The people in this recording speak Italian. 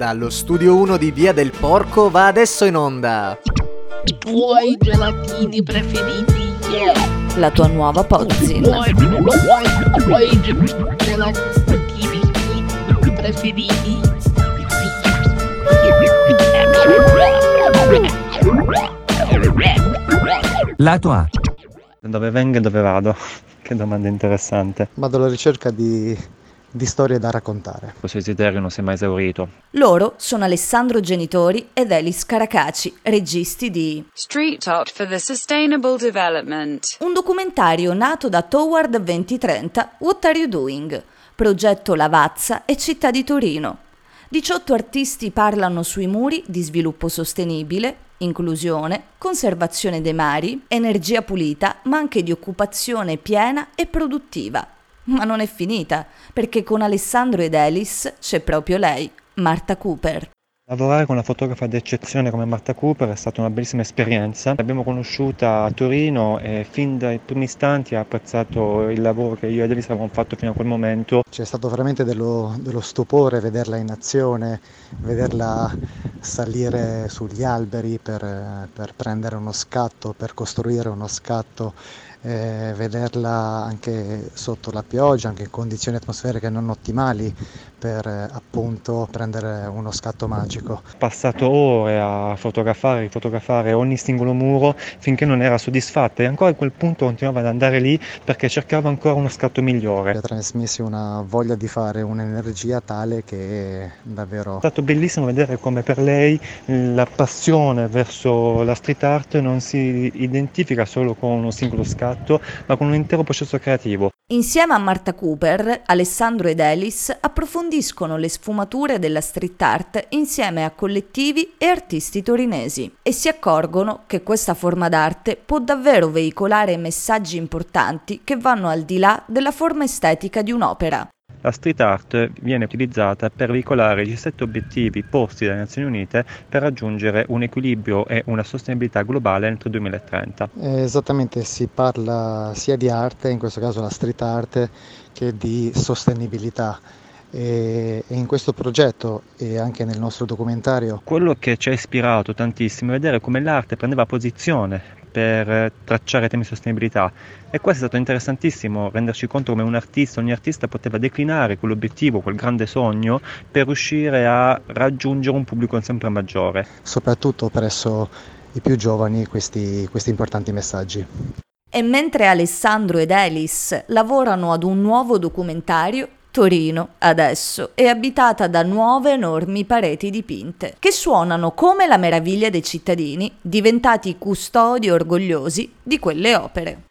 Dallo studio 1 di Via del Porco va adesso in onda. I tuoi gelatini preferiti. Yeah. La tua nuova I Podzin. tuoi, i tuoi gelatini preferiti. Lato A. Dove vengo e dove vado? Che domanda interessante. Vado alla ricerca di, di storie da raccontare. Questo desiderio non si è mai esaurito. Loro sono Alessandro Genitori ed Elis Caracaci, registi di Street Art for the Sustainable Development. un documentario nato da Toward 2030 What Are You Doing? Progetto Lavazza e Città di Torino. 18 artisti parlano sui muri di sviluppo sostenibile, inclusione, conservazione dei mari, energia pulita, ma anche di occupazione piena e produttiva. Ma non è finita, perché con Alessandro ed Elis c'è proprio lei, Marta Cooper. Lavorare con una fotografa d'eccezione come Marta Cooper è stata una bellissima esperienza. L'abbiamo conosciuta a Torino e fin dai primi istanti ha apprezzato il lavoro che io ed Elisa avevamo fatto fino a quel momento. C'è stato veramente dello, dello stupore vederla in azione, vederla salire sugli alberi per, per prendere uno scatto, per costruire uno scatto, eh, vederla anche sotto la pioggia, anche in condizioni atmosferiche non ottimali per eh, appunto prendere uno scatto magico. Ho passato ore a fotografare, rifotografare ogni singolo muro finché non era soddisfatta e ancora a quel punto continuava ad andare lì perché cercava ancora uno scatto migliore. Ha trasmesso una voglia di fare un'energia tale che davvero È stato bellissimo vedere come per lei la passione verso la street art non si identifica solo con uno singolo scatto, ma con un intero processo creativo. Insieme a Marta Cooper, Alessandro ed Elis approfondiscono le sfumature della street art insieme a collettivi e artisti torinesi e si accorgono che questa forma d'arte può davvero veicolare messaggi importanti che vanno al di là della forma estetica di un'opera. La street art viene utilizzata per veicolare gli sette obiettivi posti dalle Nazioni Unite per raggiungere un equilibrio e una sostenibilità globale entro il 2030. Eh, Esattamente, si parla sia di arte, in questo caso la street art, che di sostenibilità. E, e in questo progetto e anche nel nostro documentario Quello che ci ha ispirato tantissimo è vedere come l'arte prendeva posizione per eh, tracciare temi di sostenibilità e questo è stato interessantissimo renderci conto come un artista, ogni artista poteva declinare quell'obiettivo, quel grande sogno per riuscire a raggiungere un pubblico sempre maggiore. soprattutto presso i più giovani questi, questi importanti messaggi. E mentre Alessandro ed Elis lavorano ad un nuovo documentario, Torino adesso è abitata da nuove enormi pareti dipinte, che suonano come la meraviglia dei cittadini, diventati custodi orgogliosi di quelle opere.